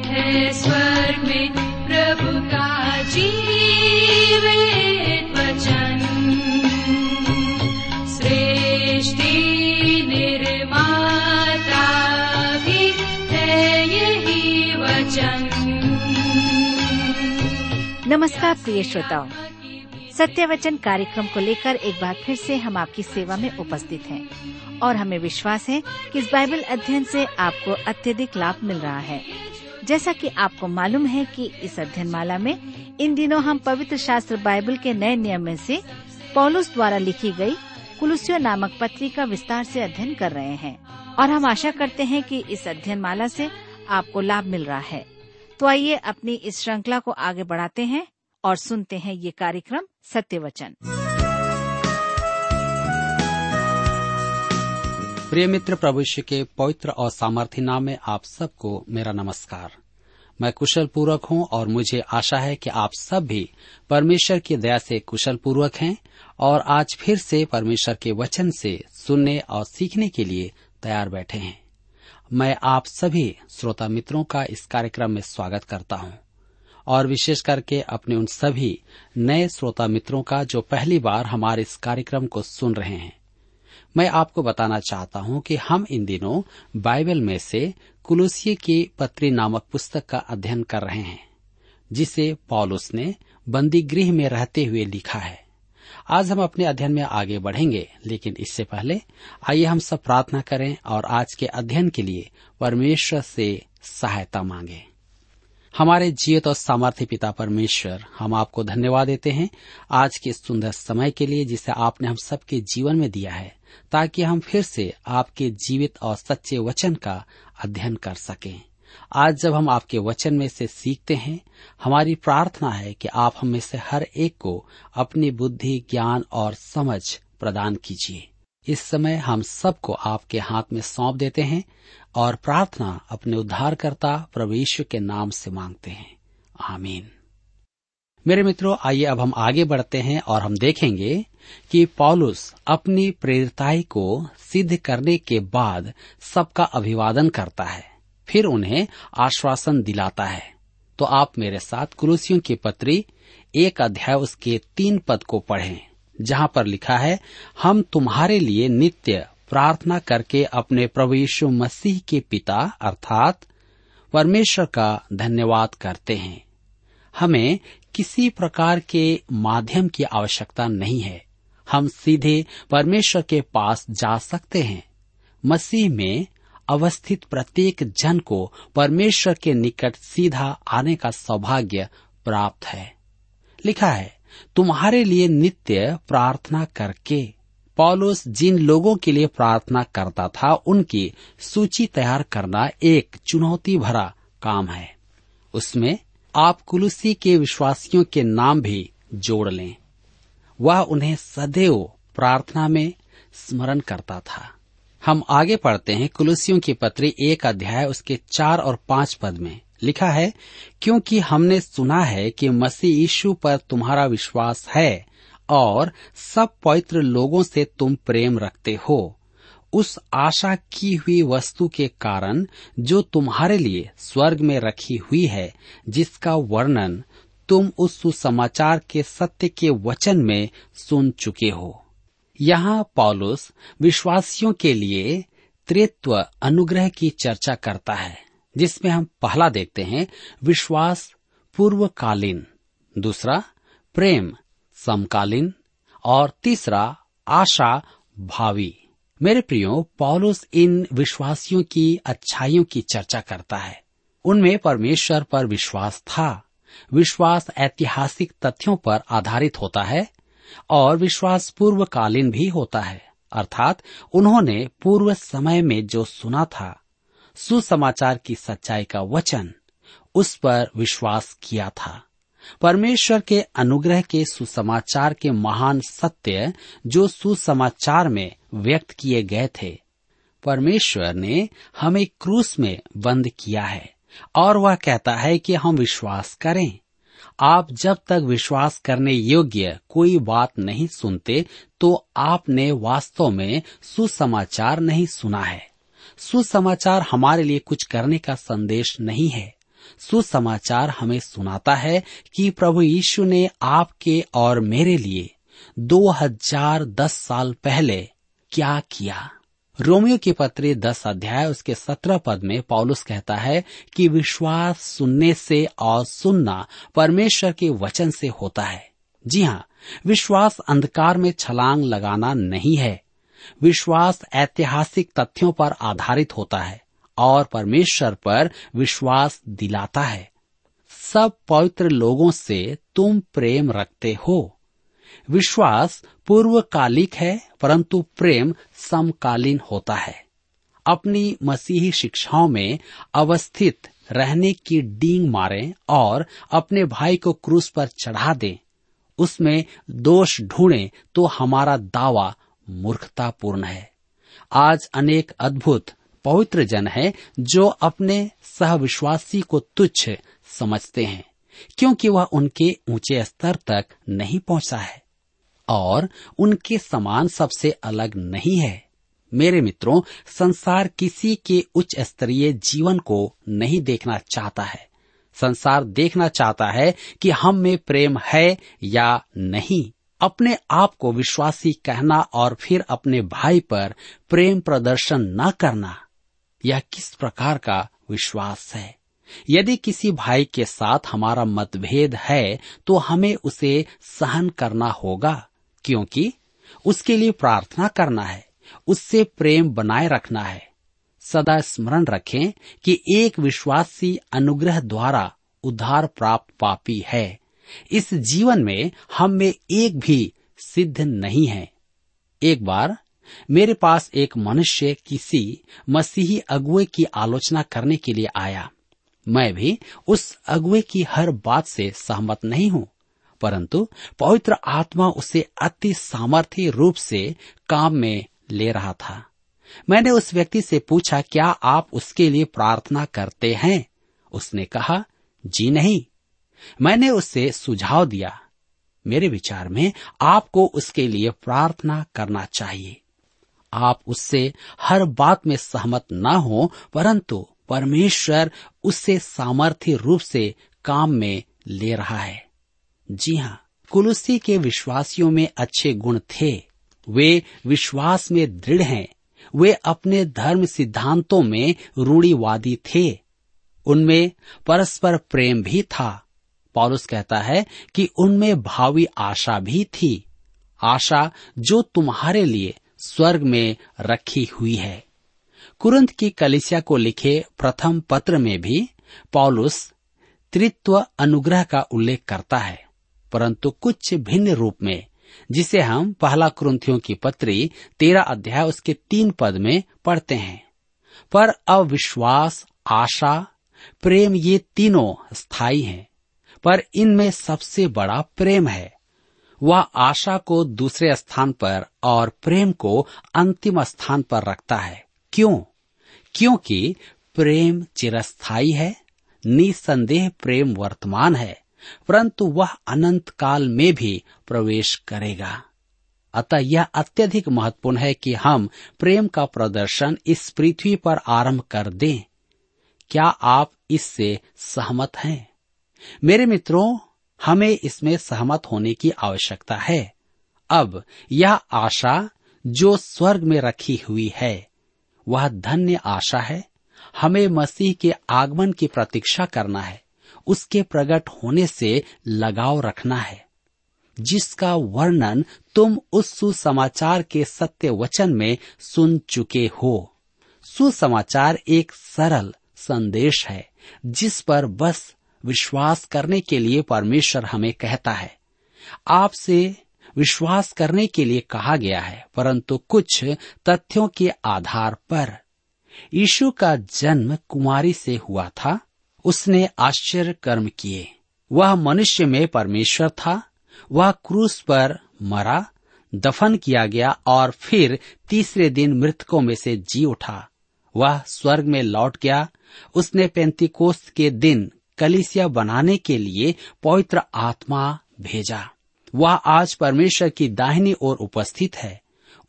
है स्वर्ग में प्रभु का वचन। सृष्टि निर्माता भी है यही वचन। नमस्कार प्रिय श्रोताओं। सत्य वचन कार्यक्रम को लेकर एक बार फिर से हम आपकी सेवा में उपस्थित हैं और हमें विश्वास है कि इस बाइबल अध्ययन से आपको अत्यधिक लाभ मिल रहा है। जैसा कि आपको मालूम है कि इस अध्ययन माला में इन दिनों हम पवित्र शास्त्र बाइबल के नए नियम में से पॉलुस द्वारा लिखी गई कुलुसियो नामक पत्री का विस्तार से अध्ययन कर रहे हैं। और हम आशा करते हैं कि इस अध्ययन माला से आपको लाभ मिल रहा है। तो आइए अपनी इस श्रृंखला को आगे बढ़ाते हैं और सुनते हैं ये कार्यक्रम सत्य वचन प्रिय मित्र, प्रभु के पवित्र और सामर्थ्य नाम में आप सबको मेरा नमस्कार। मैं कुशल पूर्वक हूँ और मुझे आशा है कि आप सब भी परमेश्वर की दया से कुशल पूर्वक हैं और आज फिर से परमेश्वर के वचन से सुनने और सीखने के लिए तैयार बैठे हैं। मैं आप सभी श्रोता मित्रों का इस कार्यक्रम में स्वागत करता हूँ और विशेष करके अपने उन सभी नए श्रोता मित्रों का जो पहली बार हमारे इस कार्यक्रम को सुन रहे हैं। मैं आपको बताना चाहता हूँ कि हम इन दिनों बाइबल में से कुलुसिये की पत्री नामक पुस्तक का अध्ययन कर रहे हैं, जिसे पॉलुस ने बंदी गृह में रहते हुए लिखा है। आज हम अपने अध्ययन में आगे बढ़ेंगे, लेकिन इससे पहले आइए हम सब प्रार्थना करें और आज के अध्ययन के लिए परमेश्वर से सहायता मांगे। हमारे जीवित और सामर्थ्य पिता परमेश्वर, हम आपको धन्यवाद देते हैं आज के सुंदर समय के लिए जिसे आपने हम सबके जीवन में दिया है। ताकि हम फिर से आपके जीवित और सच्चे वचन का अध्ययन कर सकें। आज जब हम आपके वचन में से सीखते हैं, हमारी प्रार्थना है कि आप हमें से हर एक को अपनी बुद्धि, ज्ञान और समझ प्रदान कीजिए। इस समय हम सबको आपके हाथ में सौंप देते हैं और प्रार्थना अपने उद्धारकर्ता प्रभु यीशु के नाम से मांगते हैं। आमीन। मेरे मित्रों, आइए अब हम आगे बढ़ते हैं और हम देखेंगे कि पॉलुस अपनी प्रेरिताई को सिद्ध करने के बाद सबका अभिवादन करता है, फिर उन्हें आश्वासन दिलाता है। तो आप मेरे साथ कुरुसियों की पत्री एक अध्याय उसके तीन पद को पढ़ें, जहाँ पर लिखा है, हम तुम्हारे लिए नित्य प्रार्थना करके अपने प्रभु यीशु मसीह के पिता अर्थात परमेश्वर का धन्यवाद करते हैं। हमें किसी प्रकार के माध्यम की आवश्यकता नहीं है। हम सीधे परमेश्वर के पास जा सकते हैं। मसीह में अवस्थित प्रत्येक जन को परमेश्वर के निकट सीधा आने का सौभाग्य प्राप्त है। लिखा है, तुम्हारे लिए नित्य प्रार्थना करके। पॉलुस जिन लोगों के लिए प्रार्थना करता था, उनकी सूची तैयार करना एक चुनौती भरा काम है। उसमें आप कुलुसी के विश्वासियों के नाम भी जोड़ लें। वह उन्हें सदैव प्रार्थना में स्मरण करता था। हम आगे पढ़ते हैं कुलुसियों की पत्री एक अध्याय उसके चार और पाँच पद में। लिखा है, क्योंकि हमने सुना है कि मसीह यीशु पर तुम्हारा विश्वास है और सब पवित्र लोगों से तुम प्रेम रखते हो। उस आशा की हुई वस्तु के कारण जो तुम्हारे लिए स्वर्ग में रखी हुई है, जिसका वर्णन तुम उस सुसमाचार के सत्य के वचन में सुन चुके हो। यहाँ पॉलुस विश्वासियों के लिए त्रित्व अनुग्रह की चर्चा करता है, जिसमें हम पहला देखते हैं, विश्वास पूर्वकालीन, दूसरा प्रेम समकालीन, और तीसरा आशा भावी। मेरे प्रियो, पॉलुस इन विश्वासियों की अच्छाइयों की चर्चा करता है। उनमें परमेश्वर पर विश्वास था। विश्वास ऐतिहासिक तथ्यों पर आधारित होता है और विश्वास पूर्वकालीन भी होता है। अर्थात उन्होंने पूर्व समय में जो सुना था, सुसमाचार की सच्चाई का वचन, उस पर विश्वास किया था। परमेश्वर के अनुग्रह के सुसमाचार के महान सत्य जो सुसमाचार में व्यक्त किए गए थे, परमेश्वर ने हमें क्रूस में बंद किया है। और वह कहता है कि हम विश्वास करें। आप जब तक विश्वास करने योग्य कोई बात नहीं सुनते तो आपने वास्तव में सुसमाचार नहीं सुना है। सुसमाचार हमारे लिए कुछ करने का संदेश नहीं है। सुसमाचार हमें सुनाता है कि प्रभु यीशु ने आपके और मेरे लिए दो हज़ार दस साल पहले क्या किया। रोमियो की पत्री दस अध्याय, उसके सत्रह पद में पौलुस कहता है कि विश्वास सुनने से और सुनना परमेश्वर के वचन से होता है। जी हाँ विश्वास अंधकार में छलांग लगाना नहीं है। विश्वास ऐतिहासिक तथ्यों पर आधारित होता है और परमेश्वर पर विश्वास दिलाता है। सब पवित्र लोगों से तुम प्रेम रखते हो। विश्वास पूर्वकालिक है, परंतु प्रेम समकालीन होता है। अपनी मसीही शिक्षाओं में अवस्थित रहने की डींग मारें और अपने भाई को क्रूस पर चढ़ा दें। उसमें दोष ढूंढें तो हमारा दावा मूर्खतापूर्ण है। आज अनेक अद्भुत पवित्र जन है जो अपने सहविश्वासी को तुच्छ समझते हैं, क्योंकि वह उनके ऊँचे स्तर तक नहीं पहुँचा है। और उनके समान सबसे अलग नहीं है। मेरे मित्रों, संसार किसी के उच्च स्तरीय जीवन को नहीं देखना चाहता है। संसार देखना चाहता है कि हम में प्रेम है या नहीं। अपने आप को विश्वासी कहना और फिर अपने भाई पर प्रेम प्रदर्शन न करना, यह किस प्रकार का विश्वास है? यदि किसी भाई के साथ हमारा मतभेद है तो हमें उसे सहन करना होगा। क्योंकि उसके लिए प्रार्थना करना है, उससे प्रेम बनाए रखना है। सदा स्मरण रखें कि एक विश्वासी अनुग्रह द्वारा उद्धार प्राप्त पापी है। इस जीवन में हम में एक भी सिद्ध नहीं है। एक बार मेरे पास एक मनुष्य किसी मसीही अगुए की आलोचना करने के लिए आया। मैं भी उस अगुए की हर बात से सहमत नहीं हूँ। परंतु पवित्र आत्मा उसे अति सामर्थ्य रूप से काम में ले रहा था। मैंने उस व्यक्ति से पूछा, क्या आप उसके लिए प्रार्थना करते हैं? उसने कहा, जी नहीं। मैंने उससे सुझाव दिया, मेरे विचार में आपको उसके लिए प्रार्थना करना चाहिए। आप उससे हर बात में सहमत न हो, परंतु परमेश्वर उससे सामर्थ्य रूप से काम में ले रहा है। जी हाँ कुलुसी के विश्वासियों में अच्छे गुण थे। वे विश्वास में दृढ़ हैं। वे अपने धर्म सिद्धांतों में रूढ़ीवादी थे। उनमें परस्पर प्रेम भी था। पौलुस कहता है कि उनमें भावी आशा भी थी। आशा जो तुम्हारे लिए स्वर्ग में रखी हुई है। कुरंत की कलिसिया को लिखे प्रथम पत्र में भी पौलुस त्रित्व अनुग्रह का उल्लेख करता है। परंतु कुछ भिन्न रूप में, जिसे हम पहला क्रंथियों की पत्री तेरा अध्याय, उसके तीन पद में पढ़ते हैं। पर अविश्वास, आशा, प्रेम ये तीनों स्थायी हैं। पर इनमें सबसे बड़ा प्रेम है। वह आशा को दूसरे स्थान पर और प्रेम को अंतिम स्थान पर रखता है। क्यों? क्योंकि प्रेम चिरस्थाई है, निसंदेह प्रेम वर्तमान है। परंतु वह अनंत काल में भी प्रवेश करेगा। अतः यह अत्यधिक महत्वपूर्ण है कि हम प्रेम का प्रदर्शन इस पृथ्वी पर आरंभ कर दें। क्या आप इससे सहमत हैं? मेरे मित्रों, हमें इसमें सहमत होने की आवश्यकता है। अब यह आशा जो स्वर्ग में रखी हुई है, वह धन्य आशा है। हमें मसीह के आगमन की प्रतीक्षा करना है। उसके प्रकट होने से लगाव रखना है। जिसका वर्णन तुम उस सुसमाचार के सत्य वचन में सुन चुके हो। सुसमाचार एक सरल संदेश है, जिस पर बस विश्वास करने के लिए परमेश्वर हमें कहता है। आपसे विश्वास करने के लिए कहा गया है, परंतु कुछ तथ्यों के आधार पर। यीशु का जन्म कुमारी से हुआ था। उसने आश्चर्य कर्म किए। वह मनुष्य में परमेश्वर था। वह क्रूस पर मरा, दफन किया गया और फिर तीसरे दिन मृतकों में से जी उठा। वह स्वर्ग में लौट गया। उसने पेंतिकोस्त के दिन कलिसिया बनाने के लिए पवित्र आत्मा भेजा। वह आज परमेश्वर की दाहिनी ओर उपस्थित है।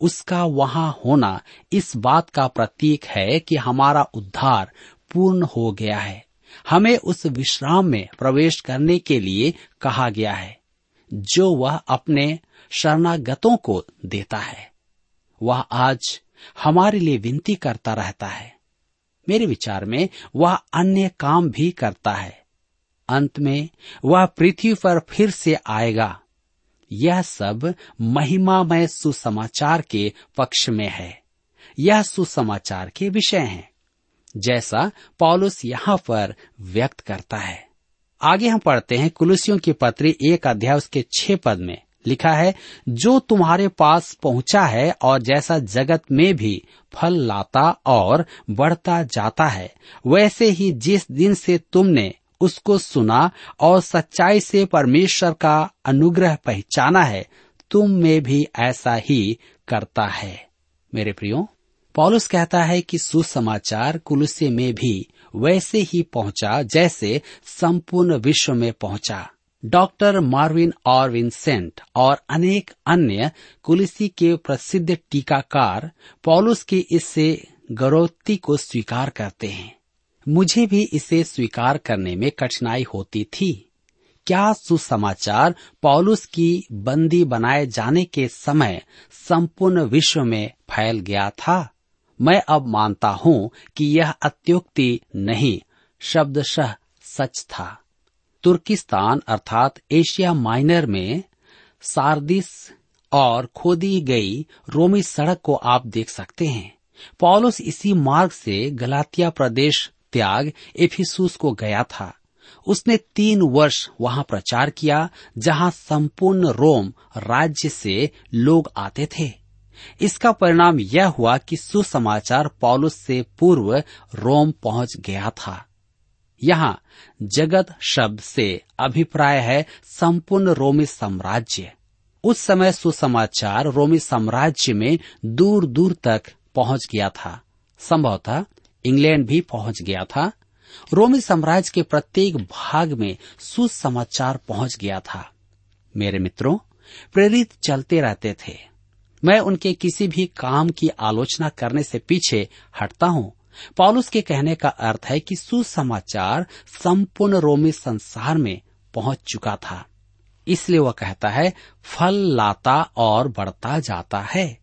उसका वहाँ होना इस बात का प्रतीक है कि हमारा उद्धार पूर्ण हो गया है। हमें उस विश्राम में प्रवेश करने के लिए कहा गया है, जो वह अपने शरणागतों को देता है। वह आज हमारे लिए विनती करता रहता है। मेरे विचार में वह अन्य काम भी करता है। अंत में वह पृथ्वी पर फिर से आएगा। यह सब महिमामय सुसमाचार के पक्ष में है। यह सुसमाचार के विषय हैं। जैसा पॉलुस यहाँ पर व्यक्त करता है। आगे हम पढ़ते हैं कुलुसियों की पत्री एक अध्याय उसके छह पद में लिखा है, जो तुम्हारे पास पहुँचा है और जैसा जगत में भी फल लाता और बढ़ता जाता है, वैसे ही जिस दिन से तुमने उसको सुना और सच्चाई से परमेश्वर का अनुग्रह पहचाना है, तुम में भी ऐसा ही करता है। मेरे प्रियो पॉलुस कहता है कि सुसमाचार कुलुसे में भी वैसे ही पहुँचा जैसे संपूर्ण विश्व में पहुँचा। डॉक्टर मार्विन और विंसेंट और अनेक अन्य कुलिसी के प्रसिद्ध टीकाकार पॉलुस की इससे गौरवती को स्वीकार करते हैं। मुझे भी इसे स्वीकार करने में कठिनाई होती थी। क्या सुसमाचार पॉलुस की बंदी बनाए जाने के समय संपूर्ण विश्व में फैल गया था? मैं अब मानता हूँ कि यह अत्युक्ति नहीं शब्दशः सच था। तुर्किस्तान अर्थात एशिया माइनर में सार्दिस और खोदी गई रोमी सड़क को आप देख सकते हैं। पॉलुस इसी मार्ग से गलातिया प्रदेश त्याग एफिसूस को गया था। उसने तीन वर्ष वहाँ प्रचार किया, जहाँ संपूर्ण रोम राज्य से लोग आते थे। इसका परिणाम यह हुआ कि सुसमाचार पॉलुस से पूर्व रोम पहुँच गया था। यहाँ जगत शब्द से अभिप्राय है संपूर्ण रोमी साम्राज्य। उस समय सुसमाचार रोमी साम्राज्य में दूर दूर तक पहुँच गया था। संभवतः इंग्लैंड भी पहुँच गया था। रोमी साम्राज्य के प्रत्येक भाग में सुसमाचार पहुँच गया था। मेरे मित्रों, प्रेरित चलते रहते थे। मैं उनके किसी भी काम की आलोचना करने से पीछे हटता हूँ। पॉलुस के कहने का अर्थ है कि सुसमाचार संपूर्ण रोमी संसार में पहुँच चुका था। इसलिए वह कहता है, फल लाता और बढ़ता जाता है।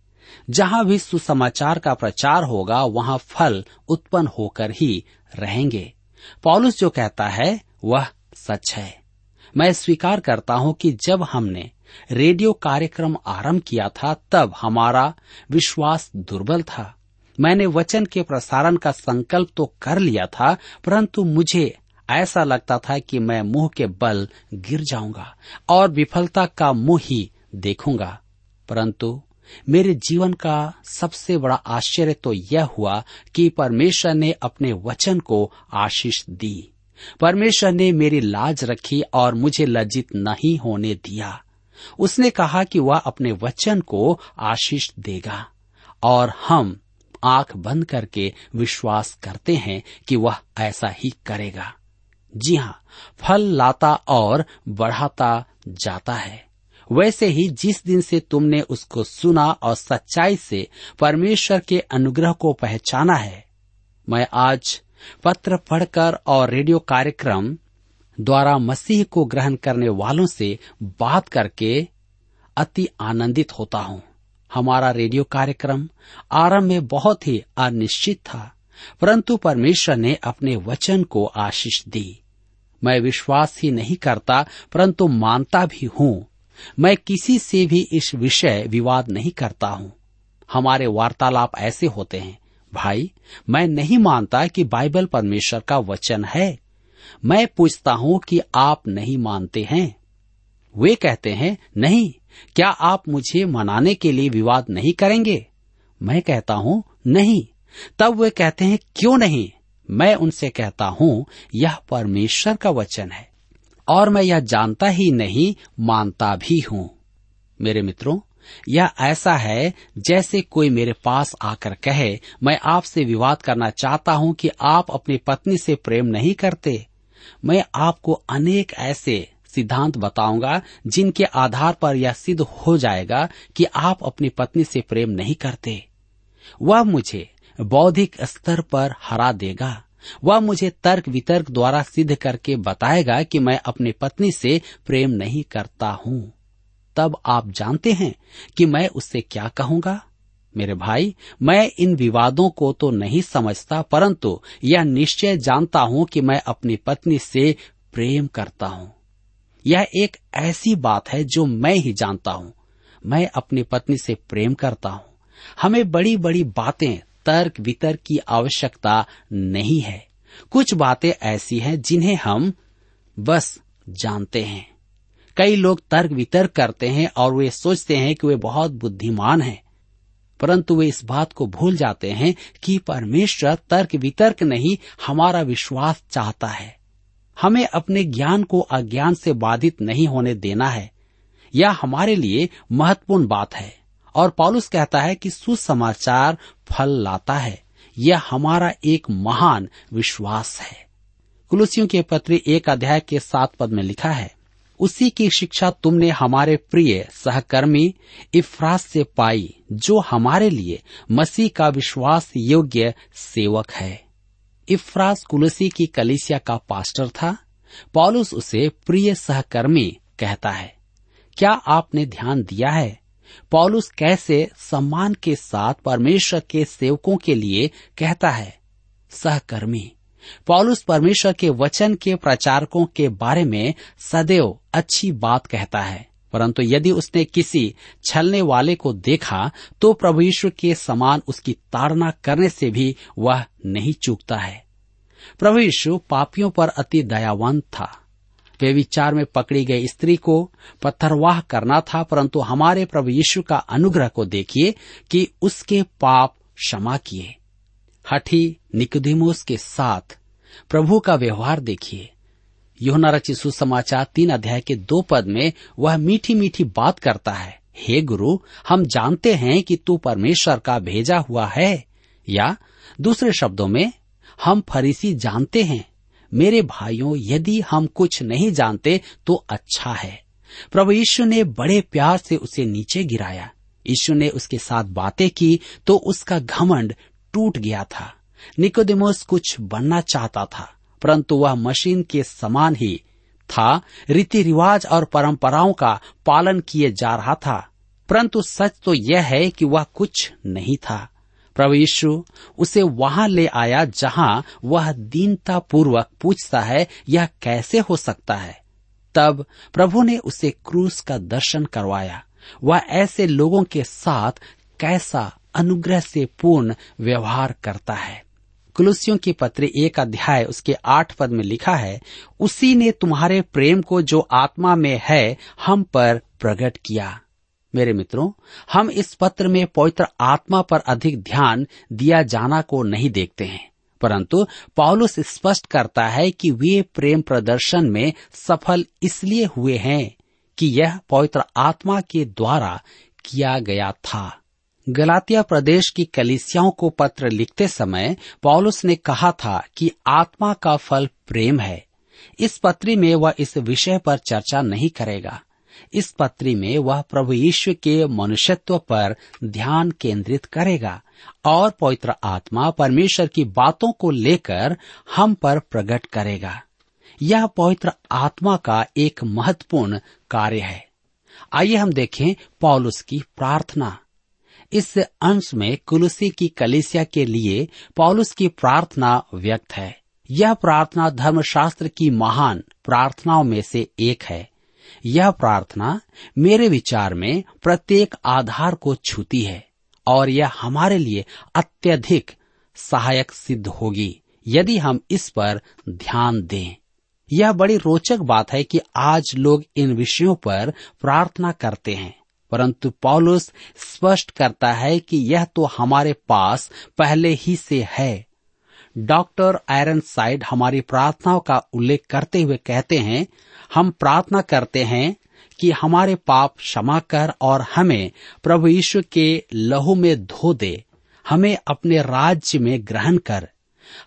जहाँ भी सुसमाचार का प्रचार होगा, वहाँ फल उत्पन्न होकर ही रहेंगे। पॉलुस जो कहता है, वह सच है। मैं स्वीकार करता हूँ कि जब हमने रेडियो कार्यक्रम आरंभ किया था, तब हमारा विश्वास दुर्बल था। मैंने वचन के प्रसारण का संकल्प तो कर लिया था, परंतु मुझे ऐसा लगता था कि मैं मुँह के बल गिर जाऊँगा और विफलता का मुँह ही देखूँगा। परंतु मेरे जीवन का सबसे बड़ा आश्चर्य तो यह हुआ कि परमेश्वर ने अपने वचन को आशीष दी। परमेश्वर ने मेरी लाज रखी और मुझे लज्जित नहीं होने दिया। उसने कहा कि वह अपने वचन को आशीष देगा और हम आँख बंद करके विश्वास करते हैं कि वह ऐसा ही करेगा। जी हाँ फल लाता और बढ़ाता जाता है। वैसे ही जिस दिन से तुमने उसको सुना और सच्चाई से परमेश्वर के अनुग्रह को पहचाना है, मैं आज पत्र पढ़कर और रेडियो कार्यक्रम द्वारा मसीह को ग्रहण करने वालों से बात करके अति आनंदित होता हूँ। हमारा रेडियो कार्यक्रम आरंभ में बहुत ही अनिश्चित था, परंतु परमेश्वर ने अपने वचन को आशीष दी। मैं विश्वास ही नहीं करता, परंतु मानता भी हूँ। मैं किसी से भी इस विषय विवाद नहीं करता हूँ। हमारे वार्तालाप ऐसे होते हैं, भाई, मैं नहीं मानता कि बाइबल परमेश्वर का वचन है। मैं पूछता हूँ कि आप नहीं मानते हैं। वे कहते हैं, नहीं, क्या आप मुझे मनाने के लिए विवाद नहीं करेंगे? मैं कहता हूँ, नहीं। तब वे कहते हैं, क्यों नहीं? मैं उनसे कहता हूँ, यह परमेश्वर का वचन है, और मैं यह जानता ही नहीं, मानता भी हूँ। मेरे मित्रों, यह ऐसा है जैसे कोई मेरे पास आकर कहे, मैं आपसे विवाद करना चाहता हूँ कि आप अपनी पत्नी से प्रेम नहीं करते। मैं आपको अनेक ऐसे सिद्धांत बताऊँगा, जिनके आधार पर यह सिद्ध हो जाएगा कि आप अपनी पत्नी से प्रेम नहीं करते। वह मुझे बौद्धिक स्तर पर हरा देगा। वह मुझे तर्क वितर्क द्वारा सिद्ध करके बताएगा कि मैं अपनी पत्नी से प्रेम नहीं करता हूँ। तब आप जानते हैं कि मैं उससे क्या कहूँगा? मेरे भाई, मैं इन विवादों को तो नहीं समझता, परंतु यह निश्चय जानता हूँ कि मैं अपनी पत्नी से प्रेम करता हूँ। यह एक ऐसी बात है जो मैं ही जानता हूँ। मैं अपनी पत्नी से प्रेम करता हूँ। हमें बड़ी बड़ी बातें, तर्क वितर्क की आवश्यकता नहीं है। कुछ बातें ऐसी हैं जिन्हें हम बस जानते हैं। कई लोग तर्क वितर्क करते हैं और वे सोचते हैं कि वे बहुत बुद्धिमान हैं। परंतु वे इस बात को भूल जाते हैं कि परमेश्वर तर्क वितर्क नहीं हमारा विश्वास चाहता है। हमें अपने ज्ञान को अज्ञान से बाधित नहीं होने देना है। यह हमारे लिए महत्वपूर्ण बात है। और पॉलुस कहता है कि सुसमाचार फल लाता है। यह हमारा एक महान विश्वास है। कुलुसियों के पत्र एक अध्याय के सात पद में लिखा है उसी की शिक्षा तुमने हमारे प्रिय सहकर्मी इफ्रास से पाई, जो हमारे लिए मसीह का विश्वास योग्य सेवक है। इफ्रास कुलसी की कलिसिया का पास्टर था। पॉलुस उसे प्रिय सहकर्मी कहता है। क्या आपने ध्यान दिया है? पॉलुस कैसे सम्मान के साथ परमेश्वर के सेवकों के लिए कहता है, सहकर्मी पॉलुस परमेश्वर के वचन के प्रचारकों के बारे में सदैव अच्छी बात कहता है, परंतु यदि उसने किसी छलने वाले को देखा तो प्रभु यीशु के समान उसकी ताड़ना करने से भी वह नहीं चूकता है। प्रभु यीशु पापियों पर अति दयावान था। वे विचार में पकड़ी गई स्त्री को पत्थरवाह करना था, परंतु हमारे प्रभु यीशु का अनुग्रह को देखिए कि उसके पाप क्षमा किए। हठी निकुदिमोस के साथ प्रभु का व्यवहार देखिए। योना रचित सुसमाचार तीन अध्याय के दो पद में वह मीठी मीठी बात करता है। हे गुरु, हम जानते हैं कि तू परमेश्वर का भेजा हुआ है, या दूसरे शब्दों में, हम फरीसी जानते हैं। मेरे भाइयों, यदि हम कुछ नहीं जानते तो अच्छा है। प्रभु यीशु ने बड़े प्यार से उसे नीचे गिराया। यीशु ने उसके साथ बातें की तो उसका घमंड टूट गया था। निकोदिमोस कुछ बनना चाहता था, परंतु वह मशीन के समान ही था रीति रिवाज और परंपराओं का पालन किए जा रहा था। परंतु सच तो यह है कि वह कुछ नहीं था। प्रभु यीशु उसे वहाँ ले आया जहाँ वह दीनता पूर्वक पूछता है, यह कैसे हो सकता है। तब प्रभु ने उसे क्रूस का दर्शन करवाया। वह ऐसे लोगों के साथ कैसा अनुग्रह से पूर्ण व्यवहार करता है। कुलुसियों की पत्र एक अध्याय उसके आठ पद में लिखा है, उसी ने तुम्हारे प्रेम को जो आत्मा में है, हम पर प्रकट किया। मेरे मित्रों, हम इस पत्र में पवित्र आत्मा पर अधिक ध्यान दिया जाना को नहीं देखते हैं, परंतु पॉलुस स्पष्ट करता है कि वे प्रेम प्रदर्शन में सफल इसलिए हुए हैं कि यह पवित्र आत्मा के द्वारा किया गया था। गलातिया प्रदेश की कलिसियाओं को पत्र लिखते समय पॉलुस ने कहा था कि आत्मा का फल प्रेम है। इस पत्री में वह इस विषय पर चर्चा नहीं करेगा। इस पत्री में वह प्रभु यीशु के मनुष्यत्व पर ध्यान केंद्रित करेगा और पवित्र आत्मा परमेश्वर की बातों को लेकर हम पर प्रकट करेगा। यह पवित्र आत्मा का एक महत्वपूर्ण कार्य है। आइए हम देखें पॉलुस की प्रार्थना। इस अंश में कुलुसी की कलेसिया के लिए पॉलुस की प्रार्थना व्यक्त है। यह प्रार्थना धर्मशास्त्र की महान प्रार्थनाओं में से एक है। यह प्रार्थना मेरे विचार में प्रत्येक आधार को छूती है और यह हमारे लिए अत्यधिक सहायक सिद्ध होगी, यदि हम इस पर ध्यान दें। यह बड़ी रोचक बात है कि आज लोग इन विषयों पर प्रार्थना करते हैं। परंतु पॉलुस स्पष्ट करता है कि यह तो हमारे पास पहले ही से है। डॉक्टर आयरन साइड हमारी प्रार्थनाओं का उल्लेख करते हुए कहते हैं, हम प्रार्थना करते हैं कि हमारे पाप क्षमा कर और हमें प्रभु यीशु के लहू में धो दे, हमें अपने राज्य में ग्रहण कर,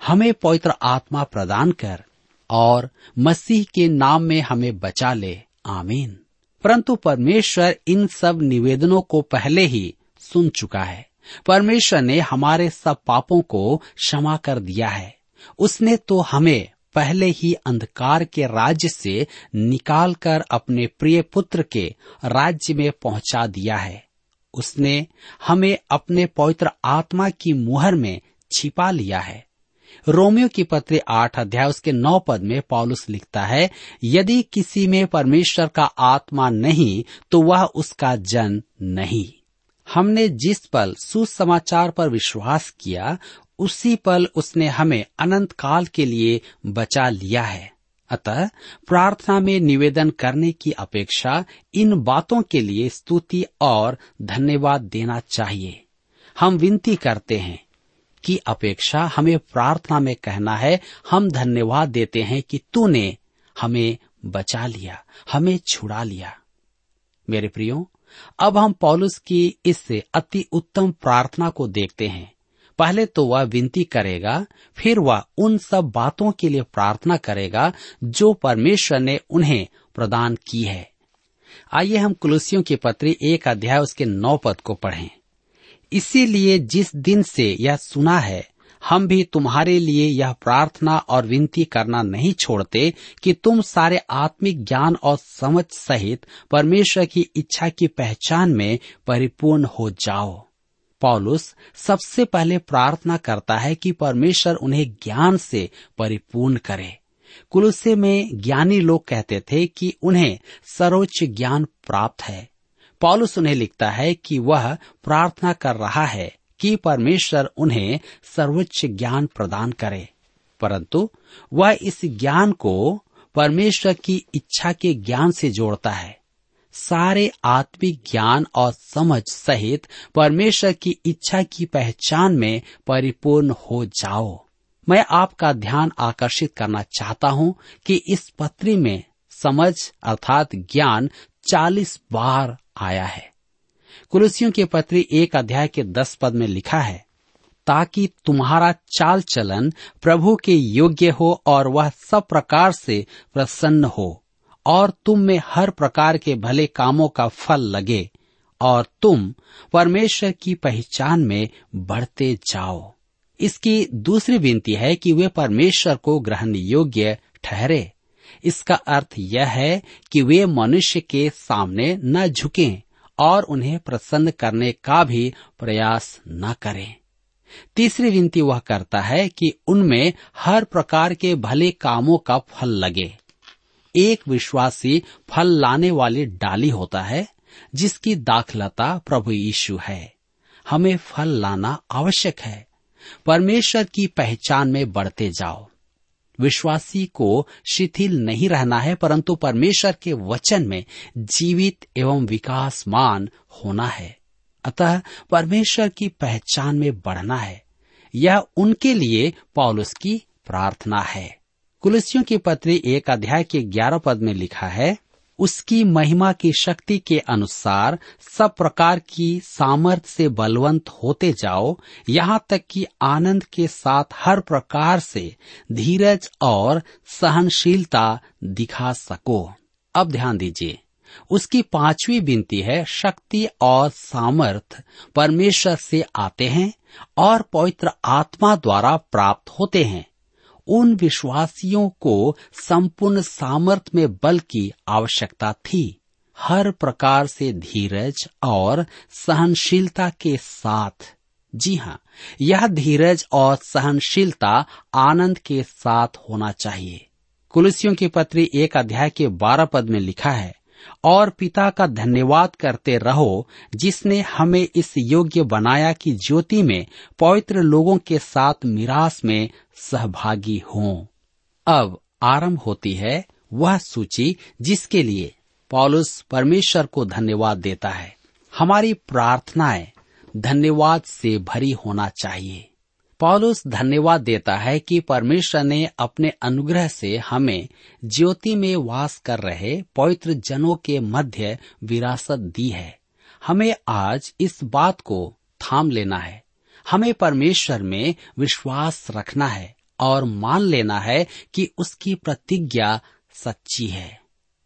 हमें पवित्र आत्मा प्रदान कर और मसीह के नाम में हमें बचा ले। आमीन। परंतु परमेश्वर इन सब निवेदनों को पहले ही सुन चुका है। परमेश्वर ने हमारे सब पापों को क्षमा कर दिया है। उसने तो हमें पहले ही अंधकार के राज्य से निकालकर अपने प्रिय पुत्र के राज्य में पहुँचा दिया है। उसने हमें अपने पवित्र आत्मा की मुहर में छिपा लिया है। रोमियो की पत्र आठ अध्याय, उसके नौ पद में पॉलुस लिखता है, यदि किसी में परमेश्वर का आत्मा नहीं तो वह उसका जन नहीं। हमने जिस पल सुसमाचार पर विश्वास किया, उसी पल उसने हमें अनंत काल के लिए बचा लिया है। अतः प्रार्थना में निवेदन करने की अपेक्षा इन बातों के लिए स्तुति और धन्यवाद देना चाहिए। हम विनती करते हैं की अपेक्षा हमें प्रार्थना में कहना है, हम धन्यवाद देते हैं कि तूने हमें बचा लिया, हमें छुड़ा लिया। मेरे प्रियो, अब हम पौलुस की इस अति उत्तम प्रार्थना को देखते हैं। पहले तो वह विनती करेगा, फिर वह उन सब बातों के लिए प्रार्थना करेगा जो परमेश्वर ने उन्हें प्रदान की है। आइए हम कुलुसियों की पत्री एक अध्याय उसके नौ पद को पढ़ें। इसीलिए जिस दिन से यह सुना है, हम भी तुम्हारे लिए यह प्रार्थना और विनती करना नहीं छोड़ते कि तुम सारे आत्मिक ज्ञान और समझ सहित परमेश्वर की इच्छा की पहचान में परिपूर्ण हो जाओ। पॉलुस सबसे पहले प्रार्थना करता है कि परमेश्वर उन्हें ज्ञान से परिपूर्ण करे। कुलुसे में ज्ञानी लोग कहते थे कि उन्हें सर्वोच्च ज्ञान प्राप्त है। पॉलुस उन्हें लिखता है कि वह प्रार्थना कर रहा है कि परमेश्वर उन्हें सर्वोच्च ज्ञान प्रदान करे। परंतु वह इस ज्ञान को परमेश्वर की इच्छा के ज्ञान से जोड़ता है। सारे आत्मिक ज्ञान और समझ सहित परमेश्वर की इच्छा की पहचान में परिपूर्ण हो जाओ। मैं आपका ध्यान आकर्षित करना चाहता हूँ कि इस पत्री में समझ अर्थात ज्ञान चालीस बार आया है। कुलसियों के पत्री एक अध्याय के दस पद में लिखा है, ताकि तुम्हारा चाल चलन प्रभु के योग्य हो और वह सब प्रकार से प्रसन्न हो, और तुम में हर प्रकार के भले कामों का फल लगे, और तुम परमेश्वर की पहचान में बढ़ते जाओ। इसकी दूसरी विनती है कि वे परमेश्वर को ग्रहण योग्य ठहरे। इसका अर्थ यह है कि वे मनुष्य के सामने न झुकें और उन्हें प्रसन्न करने का भी प्रयास न करें। तीसरी विनती वह करता है कि उनमें हर प्रकार के भले कामों का फल लगे। एक विश्वासी फल लाने वाली डाली होता है, जिसकी दाखलता प्रभु यीशु है। हमें फल लाना आवश्यक है। परमेश्वर की पहचान में बढ़ते जाओ। विश्वासी को शिथिल नहीं रहना है, परंतु परमेश्वर के वचन में जीवित एवं विकासमान होना है। अतः परमेश्वर की पहचान में बढ़ना है। यह उनके लिए पौलुस की प्रार्थना है। कुलसियों की पत्री एक अध्याय के ग्यारह पद में लिखा है उसकी महिमा की शक्ति के अनुसार सब प्रकार की सामर्थ से बलवंत होते जाओ, यहाँ तक कि आनंद के साथ हर प्रकार से धीरज और सहनशीलता दिखा सको। अब ध्यान दीजिए, उसकी पांचवी विनती है, शक्ति और सामर्थ परमेश्वर से आते हैं और पवित्र आत्मा द्वारा प्राप्त होते हैं। उन विश्वासियों को संपूर्ण सामर्थ में बल की आवश्यकता थी। हर प्रकार से धीरज और सहनशीलता के साथ। जी हाँ यह धीरज और सहनशीलता आनंद के साथ होना चाहिए। कुलसियों की पत्री एक अध्याय के बारह पद में लिखा है और पिता का धन्यवाद करते रहो, जिसने हमें इस योग्य बनाया कि ज्योति में पवित्र लोगों के साथ मिरास में सहभागी हों। अब आरंभ होती है वह सूची जिसके लिए पॉलुस परमेश्वर को धन्यवाद देता है। हमारी प्रार्थनाएँ धन्यवाद से भरी होना चाहिए। पॉलुस धन्यवाद देता है कि परमेश्वर ने अपने अनुग्रह से हमें ज्योति में वास कर रहे पवित्र जनों के मध्य विरासत दी है। हमें आज इस बात को थाम लेना है। हमें परमेश्वर में विश्वास रखना है और मान लेना है कि उसकी प्रतिज्ञा सच्ची है।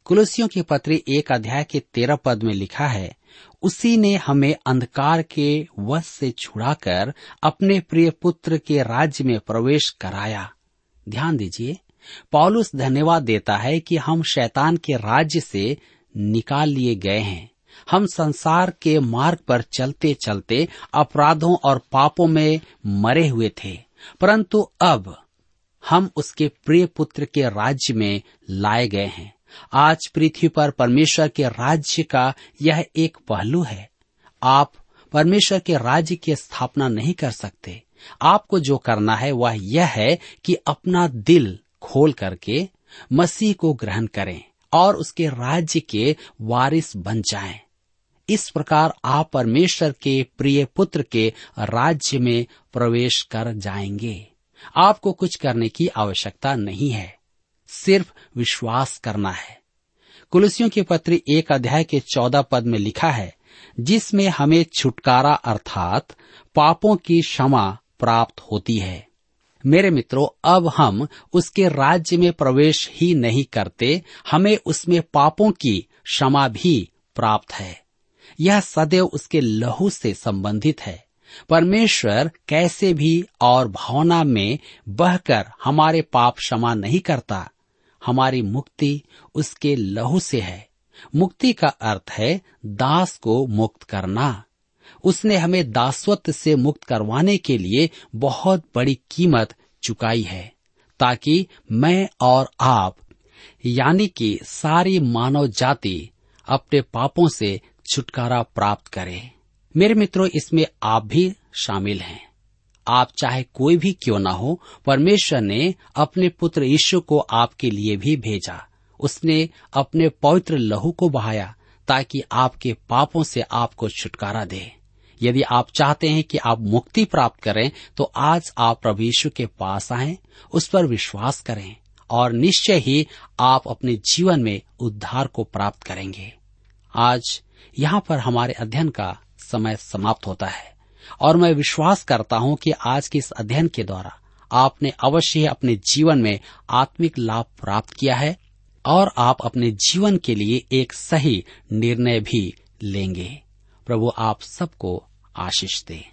कुलसियों की पत्र एक अध्याय के तेरह पद में लिखा है, उसी ने हमें अंधकार के वश से छुड़ाकर अपने प्रिय पुत्र के राज्य में प्रवेश कराया। ध्यान दीजिए, पौलुस धन्यवाद देता है कि हम शैतान के राज्य से निकाल लिए गए हैं। हम संसार के मार्ग पर चलते चलते अपराधों और पापों में मरे हुए थे, परंतु अब हम उसके प्रिय पुत्र के राज्य में लाए गए हैं। आज पृथ्वी पर परमेश्वर के राज्य का यह एक पहलू है। आप परमेश्वर के राज्य की स्थापना नहीं कर सकते। आपको जो करना है वह यह है कि अपना दिल खोल करके मसीह को ग्रहण करें और उसके राज्य के वारिस बन जाएँ। इस प्रकार आप परमेश्वर के प्रिय पुत्र के राज्य में प्रवेश कर जाएँगे। आपको कुछ करने की आवश्यकता नहीं है। सिर्फ़ विश्वास करना है। कुलसियों की पत्र एक अध्याय के चौदह पद में लिखा है, जिसमें हमें छुटकारा अर्थात पापों की क्षमा प्राप्त होती है। मेरे मित्रों, अब हम उसके राज्य में प्रवेश ही नहीं करते, हमें उसमें पापों की क्षमा भी प्राप्त है। यह सदैव उसके लहू से संबंधित है। परमेश्वर कैसे भी और भावना में बहकर हमारे पाप क्षमा नहीं करता हमारी मुक्ति उसके लहू से है। मुक्ति का अर्थ है दास को मुक्त करना। उसने हमें दासत्व से मुक्त करवाने के लिए बहुत बड़ी कीमत चुकाई है, ताकि मैं और आप, यानी कि सारी मानव जाति, अपने पापों से छुटकारा प्राप्त करे। मेरे मित्रों, इसमें आप भी शामिल हैं। आप चाहे कोई भी क्यों ना हो, परमेश्वर ने अपने पुत्र यीशु को आपके लिए भी भेजा। उसने अपने पवित्र लहू को बहाया ताकि आपके पापों से आपको छुटकारा दे। यदि आप चाहते हैं कि आप मुक्ति प्राप्त करें तो आज आप प्रभु यीशु के पास आए, उस पर विश्वास करें और निश्चय ही आप अपने जीवन में उद्धार को प्राप्त करेंगे। आज यहाँ पर हमारे अध्ययन का समय समाप्त होता है। और मैं विश्वास करता हूँ कि आज के इस अध्ययन के द्वारा आपने अवश्य अपने जीवन में आत्मिक लाभ प्राप्त किया है और आप अपने जीवन के लिए एक सही निर्णय भी लेंगे। प्रभु, आप सबको आशीष दे।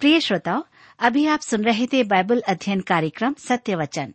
प्रिय श्रोताओ, अभी आप सुन रहे थे बाइबल अध्ययन कार्यक्रम सत्य वचन।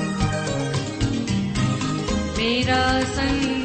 मेरा संग